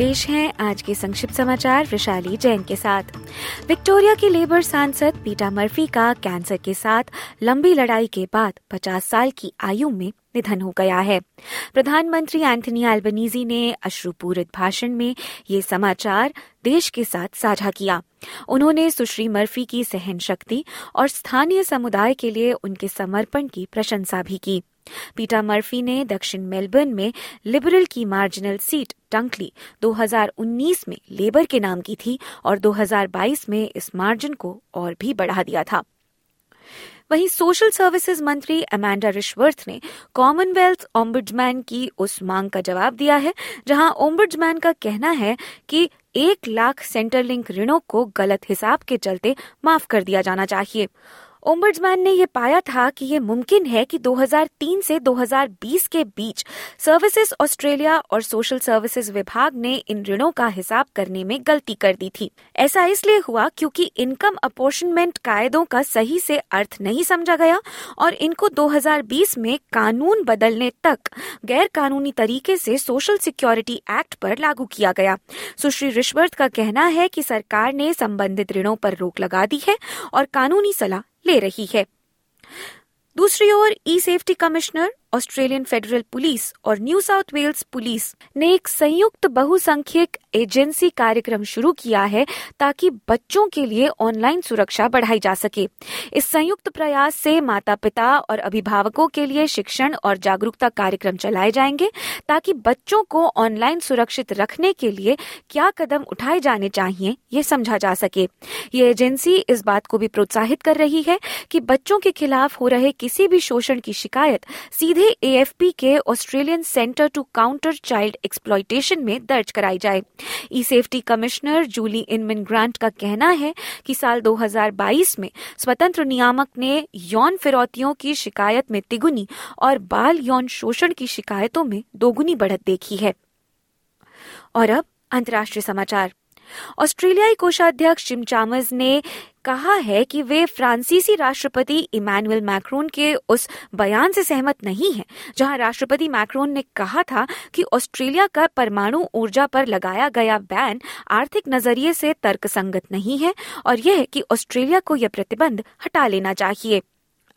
पेश हैं आज के संक्षिप्त समाचार विशाली जैन के साथ। विक्टोरिया की लेबर सांसद पीटा मर्फी का कैंसर के साथ लंबी लड़ाई के बाद 50 साल की आयु में निधन हो गया है। प्रधानमंत्री एंथनी एल्बनीजी ने अश्रुपूरित भाषण में ये समाचार देश के साथ साझा किया। उन्होंने सुश्री मर्फी की सहन शक्ति और स्थानीय समुदाय के लिए उनके समर्पण की प्रशंसा भी की। पीटा मर्फी ने दक्षिण मेलबर्न में लिबरल की मार्जिनल सीट टंकली 2019 में लेबर के नाम की थी और 2022 में इस मार्जिन को और भी बढ़ा दिया था। वहीं सोशल सर्विसेज़ मंत्री अमेंडा रिश्वर्थ ने कॉमनवेल्थ ओम्बुड्समैन की उस मांग का जवाब दिया है, जहाँ ओम्बुड्समैन का कहना है कि एक लाख सेंटर लिंक ऋणों को गलत हिसाब के चलते माफ़ कर दिया जाना चाहिए। ओम्बर्ड्समैन ने यह पाया था कि यह मुमकिन है कि 2003 से 2020 के बीच सर्विसेज़ ऑस्ट्रेलिया और सोशल सर्विसेज़ विभाग ने इन ऋणों का हिसाब करने में गलती कर दी थी। ऐसा इसलिए हुआ क्योंकि इनकम अपोर्शनमेंट कायदों का सही से अर्थ नहीं समझा गया और इनको 2020 में कानून बदलने तक गैर कानूनी तरीके से सोशल सिक्योरिटी एक्ट पर लागू किया गया। सुश्री रिश्वर्थ का कहना है कि सरकार ने संबंधित ऋणों पर रोक लगा दी है और कानूनी सलाह ले रही है। दूसरी ओर e safety commissioner Australian federal police और न्यू साउथ वेल्स पुलिस ने एक संयुक्त बहुसंख्यक एजेंसी कार्यक्रम शुरू किया है ताकि बच्चों के लिए ऑनलाइन सुरक्षा बढ़ाई जा सके। इस संयुक्त प्रयास से माता पिता और अभिभावकों के लिए शिक्षण और जागरूकता कार्यक्रम चलाए जाएँगे ताकि बच्चों को ऑनलाइन सुरक्षित रखने के लिए क्या कदम उठाए जाने चाहिए, ये समझा जा सके। ये एजेंसी इस बात को भी प्रोत्साहित कर रही है कि बच्चों के खिलाफ हो रहे किसी भी शोषण की शिकायत सीधे सीधे एएफपी के Australian centre to counter child exploitation में दर्ज कराई जाए। E safety commissioner Julie Inman Grant का कहना है कि साल 2022 में स्वतंत्र नियामक ने यौन फिरौतियों की शिकायत में तिगुनी और बाल यौन शोषण की शिकायतों में दोगुनी बढ़त देखी है। और अब अंतर्राष्ट्रीय समाचार। ऑस्ट्रेलियाई कोषाध्यक्ष जिम चामर्स ने कहा है कि वे फ्रांसीसी राष्ट्रपति इमैनुअल मैक्रोन के उस बयान से सहमत नहीं हैं, जहाँ राष्ट्रपति मैक्रोन ने कहा था कि ऑस्ट्रेलिया का परमाणु ऊर्जा पर लगाया गया बैन आर्थिक नज़रिए से तर्कसंगत नहीं है और यह कि ऑस्ट्रेलिया को यह प्रतिबंध हटा लेना चाहिए।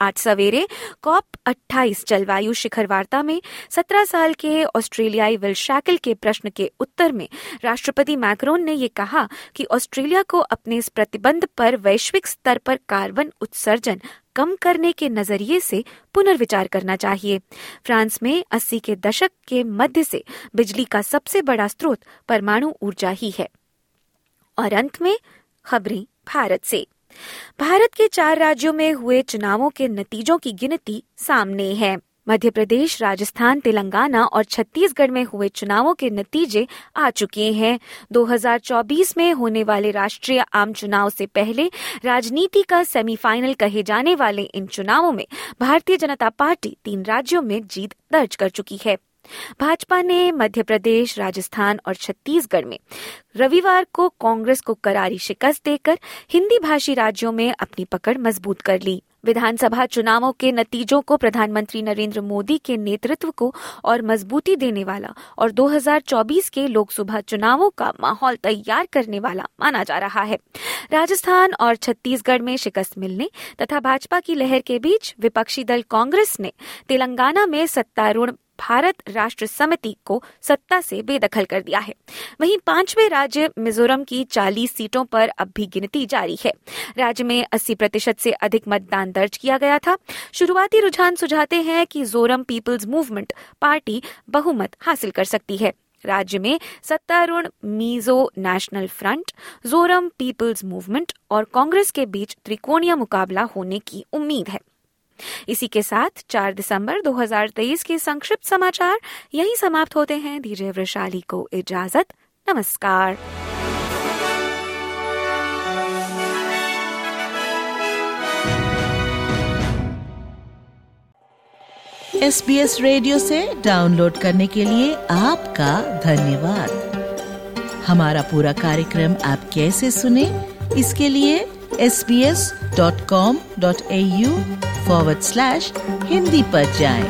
आज सवेरे कॉप 28 जलवायु शिखर वार्ता में 17 साल के ऑस्ट्रेलियाई विल शैकल के प्रश्न के उत्तर में राष्ट्रपति मैक्रोन ने ये कहा कि ऑस्ट्रेलिया को अपने इस प्रतिबंध पर वैश्विक स्तर पर कार्बन उत्सर्जन कम करने के नज़रिए से पुनर्विचार करना चाहिए। फ्रांस में 80 के दशक के मध्य से बिजली का सबसे बड़ा स्रोत परमाणु ऊर्जा ही है। और अंत में खबरें भारत से। भारत के चार राज्यों में हुए चुनावों के नतीजों की गिनती सामने है। मध्य प्रदेश, राजस्थान, तेलंगाना और छत्तीसगढ़ में हुए चुनावों के नतीजे आ चुके हैं। 2024 में होने वाले राष्ट्रीय आम चुनाव से पहले राजनीति का सेमीफाइनल कहे जाने वाले इन चुनावों में भारतीय जनता पार्टी तीन राज्यों में जीत दर्ज कर चुकी है। भाजपा ने मध्य प्रदेश, राजस्थान और छत्तीसगढ़ में रविवार को कांग्रेस को करारी शिकस्त देकर हिंदी भाषी राज्यों में अपनी पकड़ मज़बूत कर ली। विधानसभा चुनावों के नतीजों को प्रधानमंत्री नरेंद्र मोदी के नेतृत्व को और मजबूती देने वाला और 2024 के लोकसभा चुनावों का माहौल तैयार करने वाला माना जा रहा है। राजस्थान और छत्तीसगढ़ में शिकस्त मिलने तथा भाजपा की लहर के बीच विपक्षी दल कांग्रेस ने तेलंगाना में सत्तारूढ़ भारत राष्ट्र समिति को सत्ता से बेदखल कर दिया है। वहीं पाँचवें राज्य मिजोरम की 40 सीटों पर अब भी गिनती जारी है। राज्य में 80 प्रतिशत से अधिक मतदान दर्ज किया गया था। शुरुआती रुझान सुझाते हैं कि जोरम पीपल्स मूवमेंट पार्टी बहुमत हासिल कर सकती है। राज्य में सत्तारूढ़ Mizo national front, Zoram people's movement और कांग्रेस के बीच त्रिकोणीय मुकाबला होने की उम्मीद है। इसी के साथ 4 दिसंबर 2023 के संक्षिप्त समाचार यही समाप्त होते हैं। धीरे वृशाली को इजाज़त। नमस्कार। एस बी एस रेडियो से डाउनलोड करने के लिए आपका धन्यवाद। हमारा पूरा कार्यक्रम आप कैसे सुने, इसके लिए S B S dot com dot A U forward slash Hindi पर जाएँ।